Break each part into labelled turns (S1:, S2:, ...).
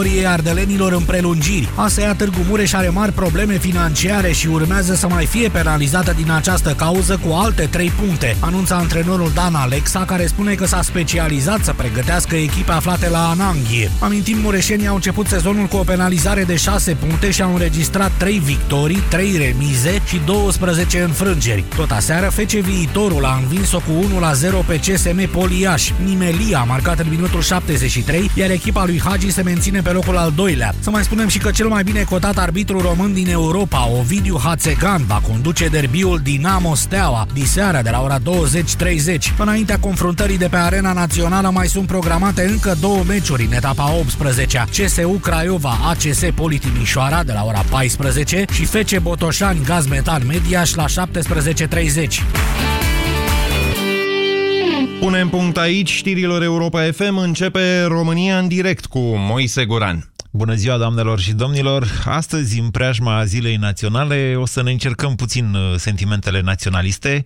S1: victoriei ardelenilor în prelungiri. ASEA Târgu Mureș are mari probleme financiare și urmează să mai fie penalizată din această cauză cu alte 3 puncte, anunța antrenorul Dan Alexa, care spune că s-a specializat să pregătească echipe aflate la Ananghie. Amintim, mureșenii au început sezonul cu o penalizare de 6 puncte și au înregistrat 3 victorii, 3 remize și 12 înfrângeri. Tot aseară, Fece Viitorul a învins-o cu 1-0 pe CSM Poliaș. Nimelia a marcat în minutul 73, iar echipa lui Hagi se menține pe locul al doilea. Să mai spunem și că cel mai bine cotat arbitru român din Europa, Ovidiu Hațegan, va conduce derbiul Dinamo Steaua, diseară de la ora 20.30. Înaintea confruntării de pe arena națională mai sunt programate încă două meciuri în etapa 18 CSU Craiova ACS Politimișoara de la ora 14 și FC Botoșani Gaz Metal Mediaș la 17.30.
S2: Punem punct aici știrilor Europa FM. Începe România în direct cu Moise Guran.
S3: Bună ziua, doamnelor și domnilor! Astăzi, în preajma Zilei Naționale, o să ne încercăm puțin uh, sentimentele naționaliste.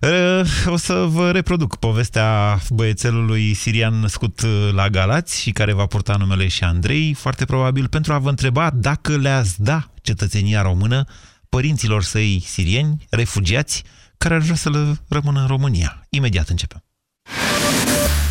S3: Uh, o să vă reproduc povestea băiețelului sirian născut uh, la Galați și care va purta numele și Andrei, foarte probabil pentru a vă întreba dacă le-ați da cetățenia română părinților săi sirieni, refugiați, care ar vrea să le rămână în România. Imediat începem.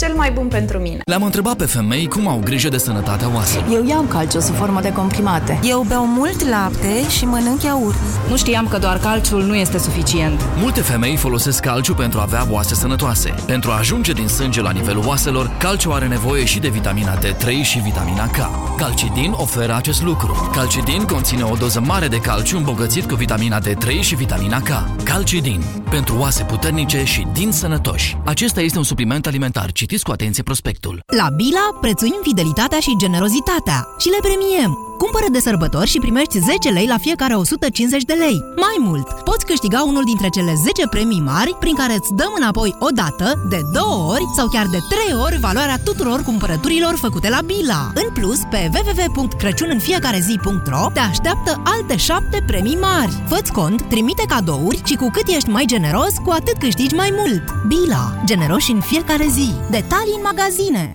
S4: cel mai bun pentru mine.
S5: Le-am întrebat pe femei cum au grijă de sănătatea oaselor.
S6: Eu iau calciu sub formă de comprimate.
S7: Eu beau mult lapte și mănânc iaurt.
S8: Nu știam că doar calciul nu este suficient.
S5: Multe femei folosesc calciu pentru a avea oase sănătoase. Pentru a ajunge din sânge la nivelul oaselor, calciu are nevoie și de vitamina D3 și vitamina K. Calcidin oferă acest lucru. Calcidin conține o doză mare de calciu îmbogățit cu vitamina D3 și vitamina K. Calcidin. Pentru oase puternice și din sănătoși. Acesta este un supliment alimentar. Citiți cu atenție prospectul.
S9: La Bila prețuim fidelitatea și generozitatea și le premiem. Cumpără de sărbători și primești 10 lei la fiecare 150 de lei. Mai mult, poți câștiga unul dintre cele 10 premii mari prin care îți dăm înapoi o dată, de două ori sau chiar de trei ori valoarea tuturor cumpărăturilor făcute la Bila. În plus, pe www.crăciuninfiecarezi.ro te așteaptă alte 7 premii mari. Fă-ți cont, trimite cadouri și cu cât ești mai generos, cu atât câștigi mai mult. Bila. Generoși în fiecare zi. Detalii în magazine.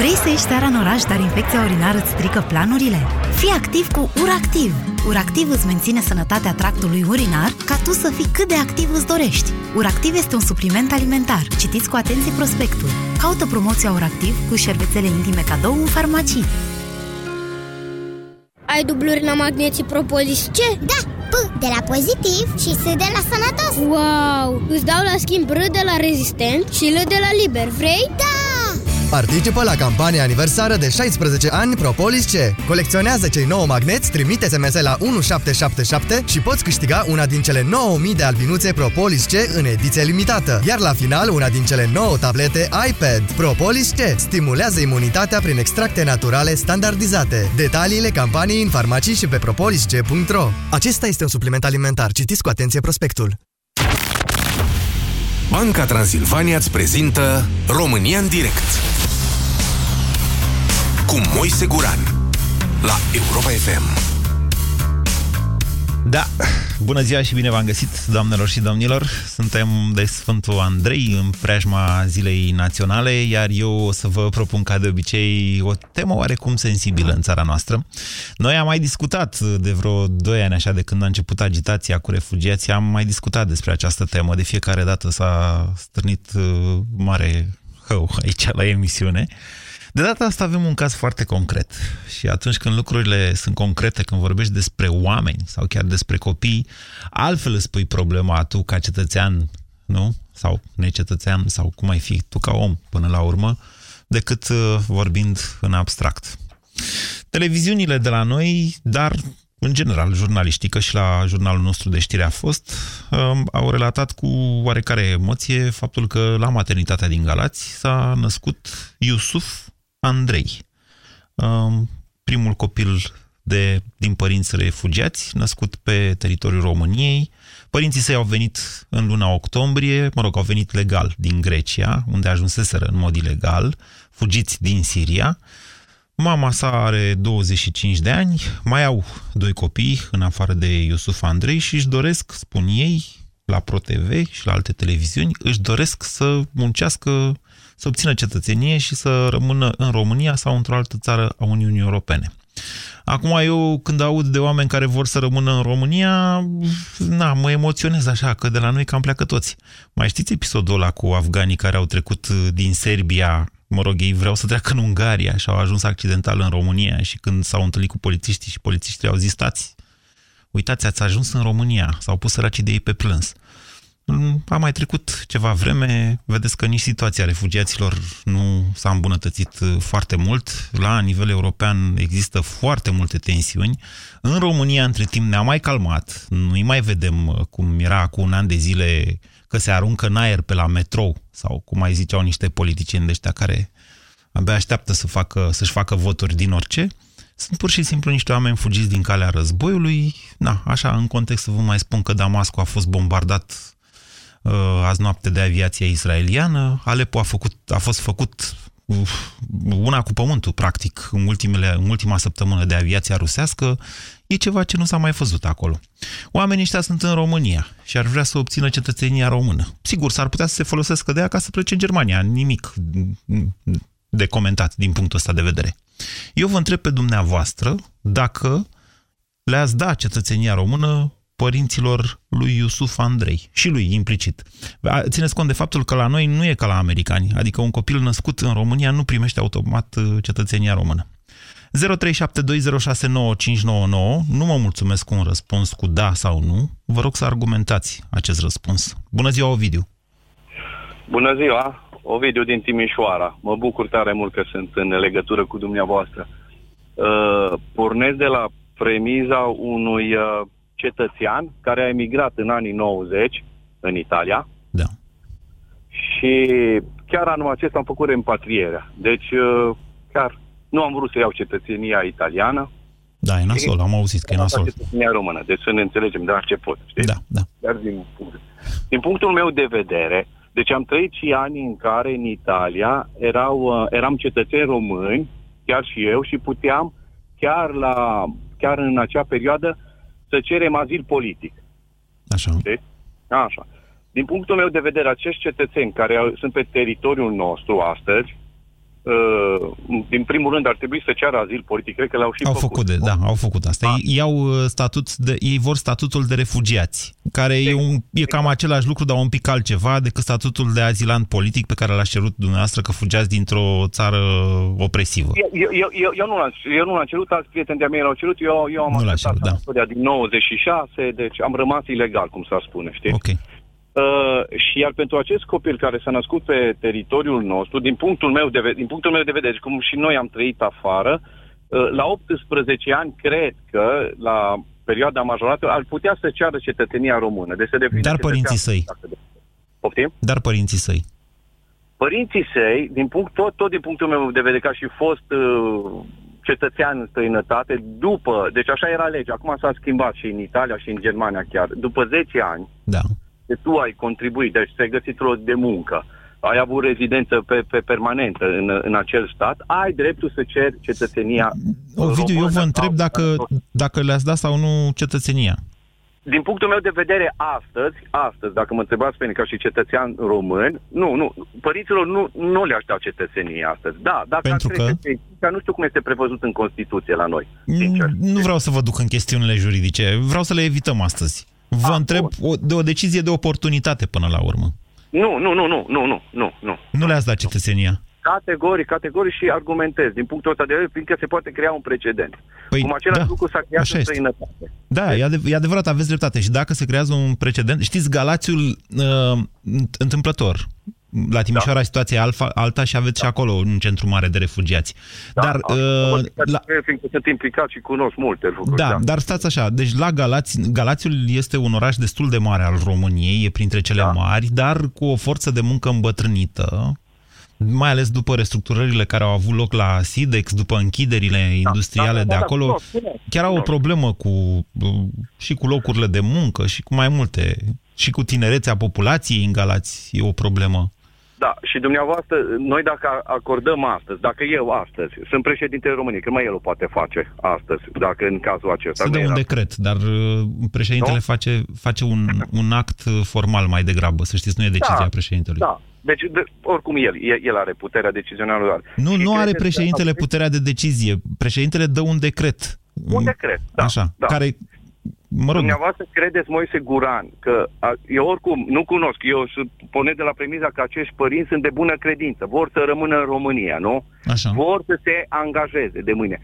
S9: Vrei să ieși seara în oraș, dar infecția urinară îți strică planurile? Fii activ cu URACTIV! URACTIV îți menține sănătatea tractului urinar ca tu să fii cât de activ îți dorești. URACTIV este un supliment alimentar. Citiți cu atenție prospectul. Caută promoția URACTIV cu șervețele intime cadou în farmacii.
S10: Ai dubluri la magneții Propolis ce?
S11: Da, P de la pozitiv și S de la sănătos
S10: Wow! Îți dau la schimb R de la rezistent și L de la liber, vrei?
S11: Da!
S12: Participă la campania aniversară de 16 ani Propolis C. Colecționează cei 9 magneți, trimite SMS la 1777 și poți câștiga una din cele 9000 de albinuțe Propolis C în ediție limitată. Iar la final, una din cele 9 tablete iPad. Propolis C stimulează imunitatea prin extracte naturale standardizate. Detaliile campaniei în farmacii și pe propolisc.ro Acesta este un supliment alimentar. Citiți cu atenție prospectul.
S13: Banca Transilvania îți prezintă România în direct cu Moise Guran la Europa FM.
S3: Da, Bună ziua și bine v-am găsit, doamnelor și domnilor! Suntem de Sfântul Andrei în preajma Zilei Naționale, iar eu o să vă propun ca de obicei o temă oarecum sensibilă în țara noastră. Noi am mai discutat de vreo 2 ani așa de când a început agitația cu refugiații, am mai discutat despre această temă. De fiecare dată s-a strânit uh, mare hău aici la emisiune. De data asta avem un caz foarte concret și atunci când lucrurile sunt concrete, când vorbești despre oameni sau chiar despre copii, altfel îți pui problema tu ca cetățean, nu? Sau necetățean, sau cum ai fi tu ca om până la urmă, decât uh, vorbind în abstract. Televiziunile de la noi, dar în general, jurnaliștii, că și la jurnalul nostru de știri a fost, um, au relatat cu oarecare emoție faptul că la maternitatea din Galați s-a născut Iusuf Andrei, um, primul copil de, din părinți refugiați, născut pe teritoriul României. Părinții săi au venit în luna octombrie, mă rog, au venit legal din Grecia, unde ajunseseră în mod ilegal, fugiți din Siria. Mama sa are 25 de ani, mai au doi copii în afară de Iusuf Andrei și își doresc, spun ei, la ProTV și la alte televiziuni, își doresc să muncească să obțină cetățenie și să rămână în România sau într-o altă țară a Uniunii Europene. Acum eu când aud de oameni care vor să rămână în România, na, mă emoționez așa, că de la noi cam pleacă toți. Mai știți episodul ăla cu afganii care au trecut din Serbia, mă rog, ei vreau să treacă în Ungaria și au ajuns accidental în România și când s-au întâlnit cu polițiștii și polițiștii au zis, stați, uitați, ați ajuns în România, s-au pus săracii de ei pe plâns. A mai trecut ceva vreme, vedeți că nici situația refugiaților nu s-a îmbunătățit uh, foarte mult. La nivel european există foarte multe tensiuni. În România, între timp, ne-a mai calmat. Nu-i mai vedem uh, cum era cu un an de zile că se aruncă în aer pe la metrou sau cum mai ziceau niște politicieni de ăștia care abia așteaptă să facă, să-și facă voturi din orice. Sunt pur și simplu niște oameni fugiți din calea războiului. Na, așa, în context să vă mai spun că Damascul a fost bombardat uh, azi noapte de aviația israeliană. Alepo a, făcut, a fost făcut uh, una cu pământul, practic, în, ultimele, în ultima săptămână de aviația rusească. E ceva ce nu s-a mai văzut acolo. Oamenii ăștia sunt în România și ar vrea să obțină cetățenia română. Sigur, s-ar putea să se folosească de ea ca să plece în Germania. Nimic de comentat din punctul ăsta de vedere. Eu vă întreb pe dumneavoastră dacă le-ați da cetățenia română părinților lui Iusuf Andrei și lui implicit. Țineți cont de faptul că la noi nu e ca la americani, adică un copil născut în România nu primește automat uh, cetățenia română. 0372069599. Nu mă mulțumesc cu un răspuns cu da sau nu. Vă rog să argumentați acest răspuns. Bună ziua, Ovidiu!
S14: Bună ziua! Ovidiu din Timișoara. Mă bucur tare mult că sunt în legătură cu dumneavoastră. Uh, pornesc de la premiza unui uh, cetățean care a emigrat în anii 90 în Italia.
S3: Da.
S14: Și chiar anul acesta am făcut reîmpatrierea. Deci, uh, chiar nu am vrut să iau cetățenia italiană.
S3: Da, e nasol, am auzit că e nasol.
S14: Cetățenia română, deci să ne înțelegem de la ce pot, știi?
S3: Da, da.
S14: Chiar din, din punctul meu de vedere, deci am trăit și ani în care în Italia erau, uh, eram cetățeni români, chiar și eu, și puteam chiar, la, chiar în acea perioadă să cerem azil politic.
S3: Așa.
S14: Deci, așa. Din punctul meu de vedere, acești cetățeni care sunt pe teritoriul nostru astăzi, Uh, din primul rând ar trebui să ceară azil politic. Cred că l-au și
S3: au
S14: făcut.
S3: făcut. De, da, au făcut asta. Ei, iau uh, statut de, ei vor statutul de refugiați, care e, un, e cam același lucru, dar un pic altceva decât statutul de azilant politic pe care l-a cerut dumneavoastră că fugeați dintr-o țară opresivă.
S14: Eu, eu, eu, eu, nu, l-am, eu nu l-am cerut, alți prieteni de-a mei l-au cerut, eu, eu am
S3: acceptat
S14: da. din 96, deci am rămas ilegal, cum s-ar spune, știi?
S3: Ok.
S14: Uh, și iar pentru acest copil care s-a născut pe teritoriul nostru, din punctul meu de, din punctul meu de vedere, cum și noi am trăit afară, uh, la 18 ani, cred că, la perioada majorată, ar putea să ceară cetățenia română. Deci să
S3: Dar părinții săi.
S14: Poftim?
S3: Dar părinții săi.
S14: Părinții săi, din punct, tot, tot din punctul meu de vedere, ca și fost uh, cetățean în străinătate, după, deci așa era legea, acum s-a schimbat și în Italia și în Germania chiar, după 10 ani,
S3: da
S14: de tu ai contribuit, deci ți-ai găsit loc de muncă, ai avut rezidență pe, pe permanentă în, în acel stat, ai dreptul să ceri cetățenia
S3: Ovidiu, eu vă întreb dacă, dacă le-ați dat sau nu cetățenia.
S14: din punctul meu de vedere, astăzi, astăzi, dacă mă întrebați pe mine ca și cetățean român, nu, nu, părinților nu, nu le-aș da cetățenie astăzi. Da, dacă
S3: Pentru
S14: ar
S3: că?
S14: trece, nu știu cum este prevăzut în Constituție la noi, sincer.
S3: Nu vreau să vă duc în chestiunile juridice, vreau să le evităm astăzi. Vă întreb o, de o decizie de oportunitate până la urmă.
S14: Nu, nu, nu, nu, nu, nu, nu, nu.
S3: Nu le-ați dat cetățenia.
S14: Categoric, categoric și argumentez din punctul ăsta de vedere, fiindcă se poate crea un precedent.
S3: Păi,
S14: Cum același
S3: da,
S14: lucru s-a creat
S3: așa
S14: în
S3: este.
S14: străinătate.
S3: Da, e, adev- e adevărat, aveți dreptate. Și dacă se creează un precedent... Știți, Galațiul, uh, întâmplător, la Timișoara da. situația e alfa, alta și aveți da. și acolo un centru mare de refugiați.
S14: Da,
S3: Dar, uh,
S14: la... Fiindcă sunt implicat și cunosc multe lucruri.
S3: da, dar stați așa, deci la Galați, Galațiul este un oraș destul de mare al României, e printre cele da. mari, dar cu o forță de muncă îmbătrânită, mai ales după restructurările care au avut loc la Sidex, după închiderile industriale
S14: da, da,
S3: de
S14: da,
S3: acolo,
S14: cunosc, cunosc,
S3: chiar au o
S14: cunosc.
S3: problemă cu, și cu locurile de muncă și cu mai multe, și cu tinerețea populației în Galați e o problemă.
S14: Da, și dumneavoastră, noi dacă acordăm astăzi, dacă eu astăzi sunt președintele României, că mai el o poate face astăzi, dacă în cazul acesta...
S3: Se
S14: nu
S3: dă un
S14: era-
S3: decret, dar uh, președintele
S14: Nu?
S3: face, face un, un act uh, formal mai degrabă, să știți, nu e decizia
S14: Da,
S3: președintelui.
S14: Da, deci de, oricum el, el, el are puterea decizională.
S3: Nu, nu are președintele puterea de decizie. Președintele dă un decret.
S14: Un decret, da.
S3: Așa,
S14: da.
S3: care, mă rog,
S14: Dumneavoastră credeți, Moise Guran, că a, eu oricum nu cunosc, eu sunt pornesc de la premiza că acești părinți sunt de bună credință, vor să rămână în România, nu?
S3: Așa.
S14: Vor să se angajeze de mâine.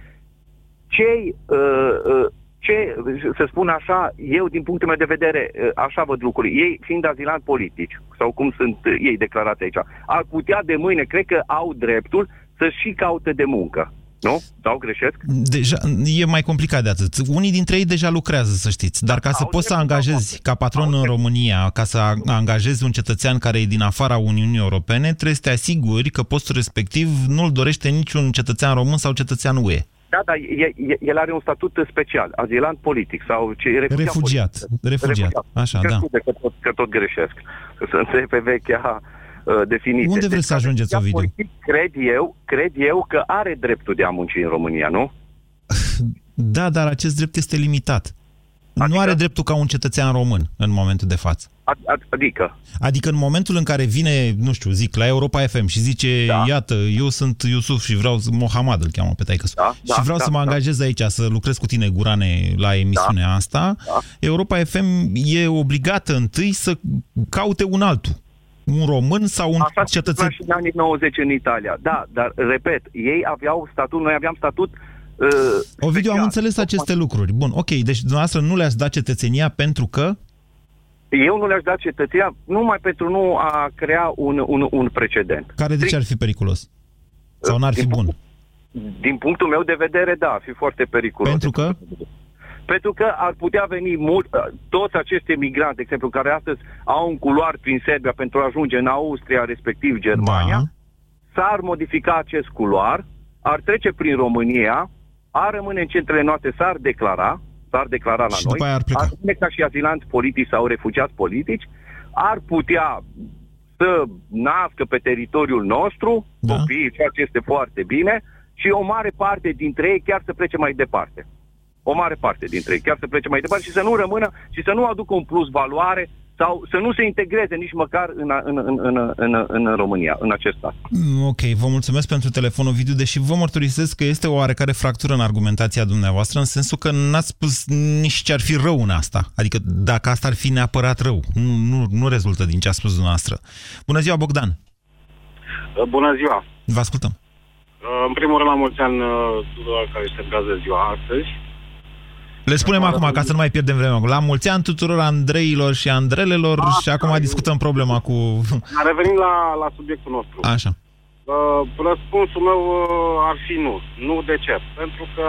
S14: Cei, uh, uh, ce, să spun așa, eu din punctul meu de vedere, uh, așa văd lucrurile, ei fiind azilanți politici, sau cum sunt uh, ei declarate aici, ar putea de mâine, cred că au dreptul să și caute de muncă. Nu? Sau greșesc?
S3: Deja, e mai complicat de atât. Unii dintre ei deja lucrează, să știți, dar ca să poți să angajezi ca patron în România, ca să a- angajezi un cetățean care e din afara Uniunii Europene, trebuie să te asiguri că postul respectiv nu-l dorește niciun cetățean român sau cetățean UE.
S14: Da, dar e, e, el are un statut special, azilant politic sau ce refugiat.
S3: Refugiat,
S14: politic.
S3: refugiat, așa,
S14: Că
S3: da.
S14: scuze Că tot, că tot greșesc. Să înțeleg pe vechea uh, definiție.
S3: Unde vreți să ajungeți,
S14: refugiat
S3: Ovidiu?
S14: politic, Cred eu, cred eu că are dreptul de a munci în România, nu?
S3: Da, dar acest drept este limitat. Nu are dreptul ca un cetățean român în momentul de față.
S14: Ad- ad- Adică,
S3: Adică în momentul în care vine, nu știu, zic, la Europa FM și zice, da. iată, eu sunt Iusuf și vreau, să- Mohamed îl cheamă pe taică
S14: da,
S3: și vreau
S14: da,
S3: să mă
S14: da.
S3: angajez aici, să lucrez cu tine, Gurane, la emisiunea asta,
S14: da.
S3: Europa FM e obligată întâi să caute un altul. Un român sau un
S14: așa se
S3: cetățean.
S14: întâmpla și în anii 90 în Italia. Da, dar, repet, ei aveau statut, noi aveam statut uh,
S3: Ovidiu, am
S14: special.
S3: înțeles aceste lucruri. Bun, ok, deci dumneavoastră nu le-ați dat cetățenia pentru că...
S14: Eu nu le-aș da cetățenia numai pentru nu a crea un, un, un precedent.
S3: Care de ce ar fi periculos? Sau n-ar fi bun?
S14: Din punctul meu de vedere, da, ar fi foarte periculos.
S3: Pentru că?
S14: Pentru că ar putea veni mult, toți acești emigranți, de exemplu, care astăzi au un culoar prin Serbia pentru a ajunge în Austria, respectiv Germania,
S3: Da.
S14: s-ar modifica acest culoar, ar trece prin România, ar rămâne în centrele noastre, s-ar declara, s-ar declara la
S3: Și
S14: noi,
S3: după aia ar pleca.
S14: rămâne ca și azilanți politici sau refugiați politici, ar putea să nască pe teritoriul nostru
S3: Da.
S14: copiii, ceea ce este foarte bine, și o mare parte dintre ei chiar să plece mai departe. O mare parte dintre ei chiar să plece mai departe și să nu rămână și să nu aducă un plus valoare sau să nu se integreze nici măcar în, în, în, în, în, în România, în acest stat.
S3: Mm, Ok, vă mulțumesc pentru telefonul video, deși vă mărturisesc că este o oarecare fractură în argumentația dumneavoastră, în sensul că n-ați spus nici ce ar fi rău în asta. Adică dacă asta ar fi neapărat rău, nu, nu, nu rezultă din ce a spus dumneavoastră. Bună ziua, Bogdan!
S15: Bună ziua!
S3: Vă ascultăm.
S15: În primul rând, la mulți ani uh, tuturor care celebrează ziua astăzi.
S3: Le spunem acum, ca să nu mai pierdem vremea. La mulți ani tuturor Andreilor și Andrelelor și acum discutăm problema cu...
S15: Revenind la, la subiectul nostru.
S3: Așa.
S15: Uh, răspunsul meu uh, ar fi nu. Nu de ce? Pentru că,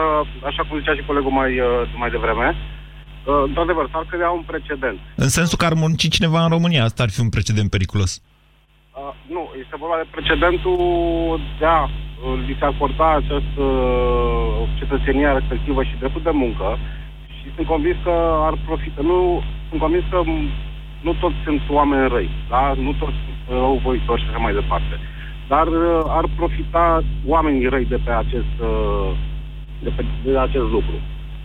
S15: așa cum zicea și colegul mai, uh, mai devreme, uh, într-adevăr, s-ar crea un precedent.
S3: În sensul că ar munci cineva în România, asta ar fi un precedent periculos.
S15: Uh, nu, este vorba de precedentul de a uh, li se acorda această uh, cetățenia respectivă și dreptul de muncă și sunt convins că ar profita. Nu, sunt convins că m, nu toți sunt oameni răi, da? nu toți sunt răuvoitori și așa mai departe. Dar uh, ar profita oamenii răi de pe acest, uh, de pe, de acest lucru.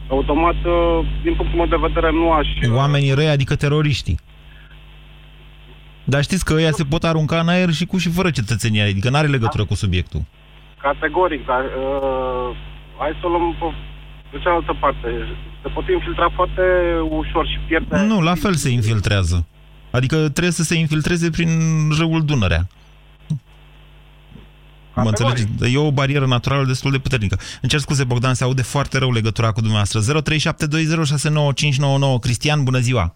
S15: automat, uh, din punctul meu de vedere, nu aș...
S3: Oamenii răi, adică teroriștii. Dar știți că ăia se pot arunca în aer și cu și fără cetățenia, adică nu are legătură cu subiectul.
S15: Categoric, dar uh, hai să o luăm pe, pe cealaltă parte. Se pot infiltra foarte ușor și pierde...
S3: Nu, la fel se infiltrează. Adică trebuie să se infiltreze prin râul Dunărea. Mă înțelegeți? E o barieră naturală destul de puternică. Îmi cer scuze, Bogdan, se aude foarte rău legătura cu dumneavoastră. 0372069599. Cristian, bună ziua!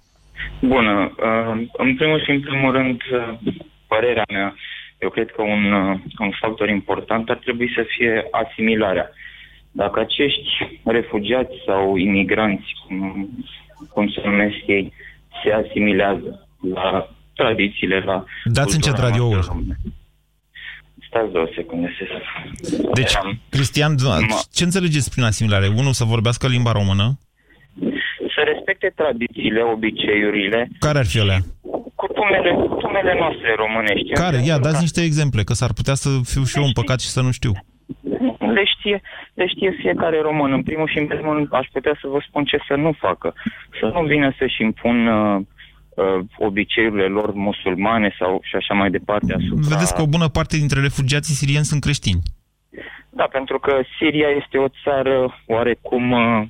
S16: Bună. Uh, în primul și în primul rând, uh, părerea mea, eu cred că un, uh, un factor important ar trebui să fie asimilarea. Dacă acești refugiați sau imigranți, cum, cum se numesc ei, se asimilează la tradițiile, la...
S3: Dați încet radioul.
S16: Stați două secunde să
S3: Deci, Cristian, ce înțelegeți prin asimilare? Unul, să vorbească limba română?
S16: Să respecte tradițiile, obiceiurile.
S3: Care ar fi alea?
S16: Cutumele, cutumele noastre românești.
S3: Care? Ia, dați niște exemple, că s-ar putea să fiu și eu împăcat și să nu știu.
S16: Le știe, le știe fiecare român. În primul și în primul rând aș putea să vă spun ce să nu facă. Să nu vină să-și impun uh, uh, obiceiurile lor musulmane sau și așa mai departe asupra...
S3: Vedeți că o bună parte dintre refugiații sirieni sunt creștini.
S16: Da, pentru că Siria este o țară oarecum uh,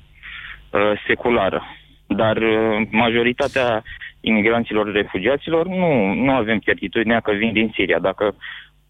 S16: uh, seculară. Dar uh, majoritatea imigranților refugiaților nu, nu avem certitudinea că vin din Siria. Dacă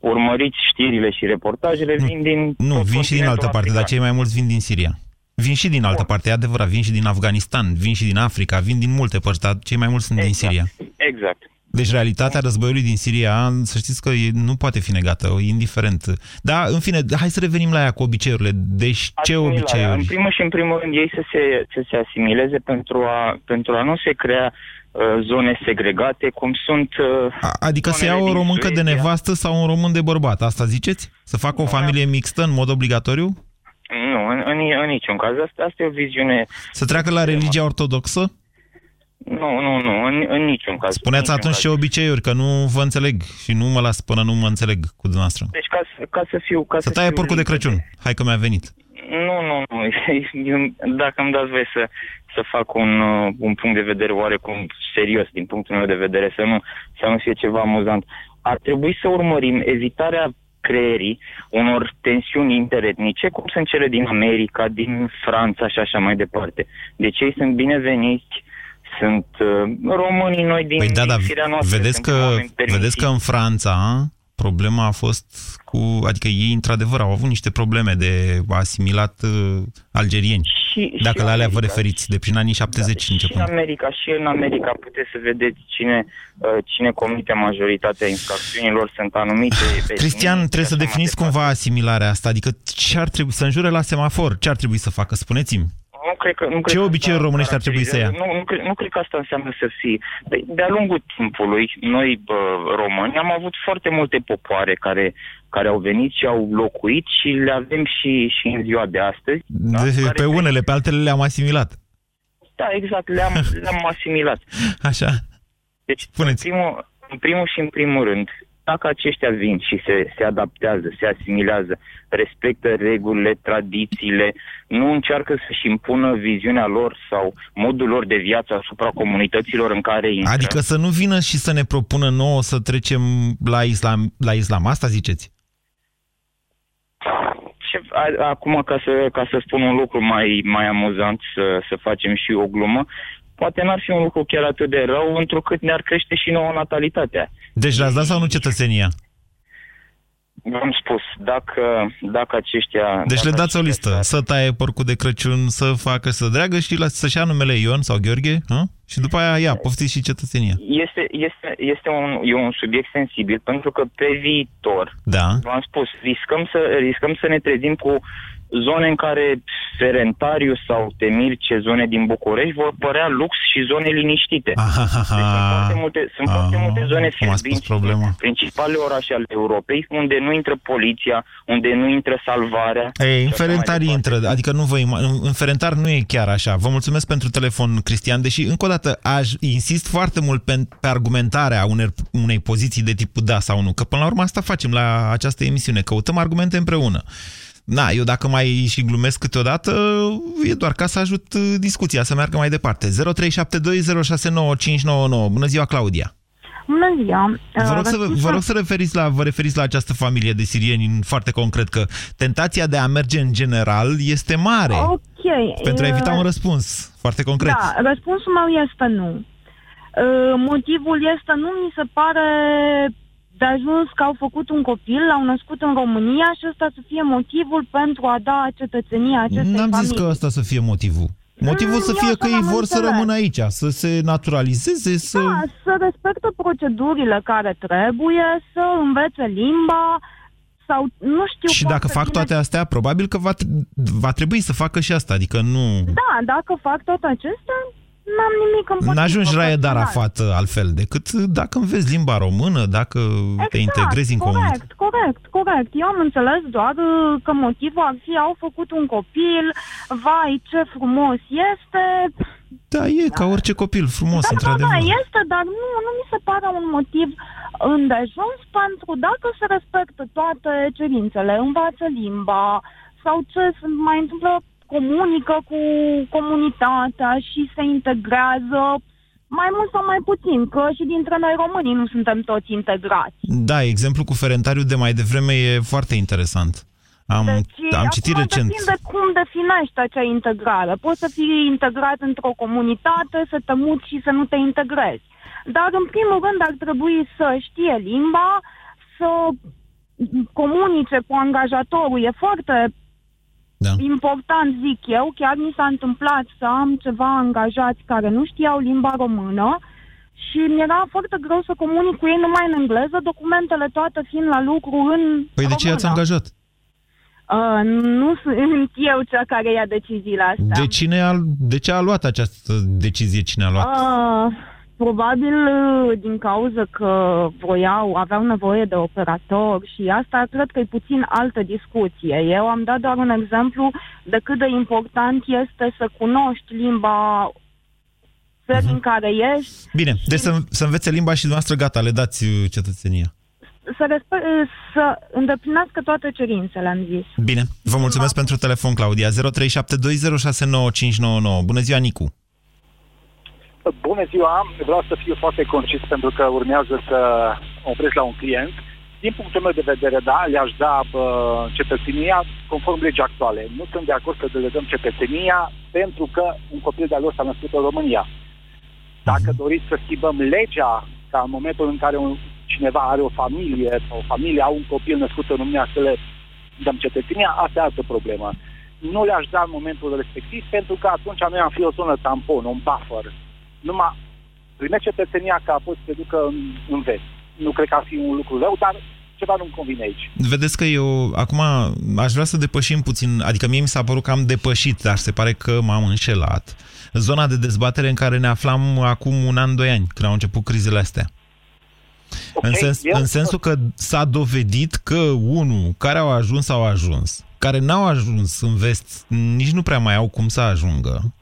S16: urmăriți știrile și reportajele, vin din...
S3: Nu, vin și din altă parte, dar cei mai mulți vin din Siria. Vin și din altă parte, e adevărat, vin și din Afganistan, vin și din Africa, vin din multe părți, dar cei mai mulți sunt
S16: exact.
S3: din Siria.
S16: Exact.
S3: Deci realitatea războiului din Siria, să știți că e, nu poate fi negată, indiferent. Da, în fine, hai să revenim la ea cu obiceiurile. Deci ce
S16: Asimilarea.
S3: obiceiuri?
S16: În primul și în primul rând ei să se, să se asimileze pentru a, pentru a nu se crea uh, zone segregate, cum sunt... Uh,
S3: Adică să ia o româncă de nevastă sau un român de bărbat, asta ziceți? Să facă o familie mixtă în mod obligatoriu?
S16: Nu, în, în, în niciun caz. Asta, asta e o viziune...
S3: Să treacă la religia ortodoxă?
S16: Nu, nu, nu, în, în niciun caz.
S3: Spuneți atunci ce obiceiuri, că nu vă înțeleg și nu mă las până nu mă înțeleg cu dumneavoastră.
S16: Deci ca, să- ca să fiu... Ca
S3: Să
S16: să
S3: taie
S16: fiu
S3: porcul de
S16: limpede.
S3: Crăciun. Hai că mi-a venit.
S16: Nu, nu, nu. Eu, dacă îmi dați voie să, să fac un, uh, un punct de vedere oarecum serios din punctul meu de vedere, să nu, să nu fie ceva amuzant, ar trebui să urmărim evitarea creierii unor tensiuni interetnice, cum sunt cele din America, din Franța și așa mai departe. Deci ei sunt bineveniți, sunt uh, românii noi din,
S3: Păi da,
S16: din
S3: dar
S16: firea noastră.
S3: vedeți
S16: suntem
S3: că,
S16: oameni permisivi.
S3: vedeți că în Franța problema a fost cu... Adică ei, într-adevăr, au avut niște probleme de asimilat uh, algerieni.
S16: Și-
S3: dacă
S16: și
S3: la alea vă
S16: America.
S3: referiți, de prin anii 70
S16: Și în
S3: începând.
S16: America, și în America puteți să vedeți cine, uh, cine comite majoritatea infracțiunilor, sunt anumite...
S3: Cristian, trebuie să definiți cumva asimilarea asta, adică ce ar trebui să înjure la semafor, ce ar trebui să facă, spuneți-mi.
S16: Nu cred că, nu cred
S3: Ce
S16: că
S3: obiceiuri
S16: asta
S3: românești ar trebui să ia?
S16: Nu, nu, cred, nu cred că asta înseamnă să fie. De- De-a lungul timpului, noi bă, români am avut foarte multe popoare care, care au venit și au locuit și le avem și, și în ziua de astăzi. Da?
S3: De,
S16: Care-
S3: pe unele, pe altele le-am asimilat.
S16: Da, exact, le-am, le-am asimilat.
S3: Așa.
S16: Deci, în primul, în primul și în primul rând, dacă aceștia vin și se, se adaptează, se asimilează, respectă regulile, tradițiile, nu încearcă să-și impună viziunea lor sau modul lor de viață asupra comunităților în care intră.
S3: Adică să nu vină și să ne propună nouă să trecem la islam, la islam. asta ziceți?
S16: Ce, a, acum, ca să, ca să spun un lucru mai, mai amuzant, să, să facem și o glumă, poate n-ar fi un lucru chiar atât de rău, întrucât ne-ar crește și nouă natalitatea.
S3: Deci le-ați dat sau nu cetățenia?
S16: V-am spus, dacă, dacă aceștia...
S3: Deci le
S16: dacă
S3: dați o listă, să taie porcul de Crăciun, să facă, să dreagă și la, să-și ia numele Ion sau Gheorghe, hă? și după aia ia, poftiți și cetățenia.
S16: Este, este, este un, e un subiect sensibil pentru că pe viitor,
S3: Da.
S16: v-am spus, riscăm să, riscăm să ne trezim cu zone în care Ferentariu sau Temirce, zone din București, vor părea lux și zone liniștite. Deci sunt foarte multe, sunt foarte multe zone fierbinți,
S3: problema.
S16: principalele orașe ale Europei, unde nu intră poliția, unde nu intră salvarea.
S3: Ei, în
S16: și așa mai
S3: Ferentari intră, adică nu vă ima- în- în Ferentar nu e chiar așa. Vă mulțumesc pentru telefon, Cristian, deși, încă o dată, aș insist foarte mult pe, pe argumentarea unei, unei poziții de tipul da sau nu, că până la urmă asta facem la această emisiune, căutăm argumente împreună. Na, eu dacă mai și glumesc câteodată, e doar ca să ajut uh, discuția să meargă mai departe. 0372069599. Bună ziua, Claudia!
S17: Bună ziua!
S3: Vă rog,
S17: Uh,
S3: să,
S17: răspunsul-
S3: vă rog să referiți la, vă referiți la această familie de sirieni în foarte concret, că tentația de a merge în general este mare.
S17: Ok.
S3: Pentru a evita
S17: uh,
S3: un răspuns foarte concret.
S17: Da, răspunsul meu este nu. Uh, Motivul este nu mi se pare de ajuns că au făcut un copil, l-au născut în România și ăsta să fie motivul pentru a da cetățenia acestei
S3: N-am zis
S17: familii.
S3: că ăsta să fie motivul. Motivul
S17: Mm,
S3: să
S17: eu
S3: fie
S17: așa
S3: că ei
S17: l-am
S3: vor să
S17: înțeles.
S3: rămână aici, să se naturalizeze, să...
S17: Da, să respectă procedurile care trebuie, să învețe limba sau nu știu
S3: Și dacă
S17: foarte
S3: fac
S17: bine-
S3: toate astea, probabil că va, va trebui să facă și asta, adică nu...
S17: Da, dacă fac toate acestea, n-am nimic împotrivă.
S3: N-ajungi Raed
S17: personal.
S3: Arafat altfel, decât dacă înveți limba română, dacă te integrezi în comunitate.
S17: Exact, corect, corect, corect. Eu am înțeles doar uh, că motivul ar fi au făcut un copil, vai, ce frumos este.
S3: Da, e ca orice copil frumos,
S17: Da, da,
S3: într-adevăr.
S17: da, este, dar nu, nu mi se pare un motiv îndejuns pentru dacă se respectă toate cerințele, învață limba sau ce se mai întâmplă, comunică cu comunitatea și se integrează mai mult sau mai puțin, că și dintre noi românii nu suntem toți integrați.
S3: Da, exemplu cu Ferentariu de mai devreme e foarte interesant. Am,
S17: Deci,
S3: am citit
S17: acum
S3: recent.
S17: depinde cum definești acea integrare. Poți să fii integrat într-o comunitate, să te muți și să nu te integrezi. Dar, în primul rând, ar trebui să știe limba, să comunice cu angajatorul. E foarte
S3: da.
S17: important, zic eu. Chiar mi s-a întâmplat să am ceva angajați care nu știau limba română și mi-era foarte greu să comunic cu ei numai în engleză, documentele toate fiind la lucru în
S3: Păi de ce i-ați
S17: română.
S3: angajat?
S17: Uh, nu sunt eu cea care ia deciziile astea.
S3: De, cine a, de ce a luat această decizie? Cine a luat?
S17: Uh, probabil uh, din cauza că voiau, aveau nevoie de operator și asta cred că e puțin altă discuție. Eu am dat doar un exemplu de cât de important este să cunoști limba țării în care ești,
S3: Bine, deci să, să învețe limba și dumneavoastră gata, le dați uh, cetățenia.
S17: să, respe- uh, să îndeplinească toate cerințele, am zis.
S3: Bine, vă mulțumesc pentru telefon, Claudia. 0372069599. Bună ziua, Nicu.
S18: Bună ziua, vreau să fiu foarte concis pentru că urmează să opresc la un client. Din punctul meu de vedere, da, le-aș da bă, cetățenia conform legii actuale. Nu sunt de acord să le dăm cetățenia pentru că un copil de-al lor s-a născut în România. Dacă doriți să schimbăm legea ca în momentul în care un, cineva are o familie sau o familie au un copil născut în România să le dăm cetățenia, asta e altă problemă. Nu le-aș da în momentul respectiv pentru că atunci noi am fi o zonă tampon, un buffer. Numai primește cetățenia ca apoi să te ducă în, în vest. Nu cred că ar fi un lucru rău, dar ceva nu-mi convine aici.
S3: Vedeți că eu acum aș vrea să depășim puțin, adică mie mi s-a părut că am depășit, dar se pare că m-am înșelat. Zona de dezbatere în care ne aflam acum un an, doi ani, când au început crizele astea.
S18: Okay,
S3: în, sens,
S18: eu-
S3: în sensul că s-a dovedit că unul care au ajuns, au ajuns. Care n-au ajuns în vest, nici nu prea mai au cum să ajungă.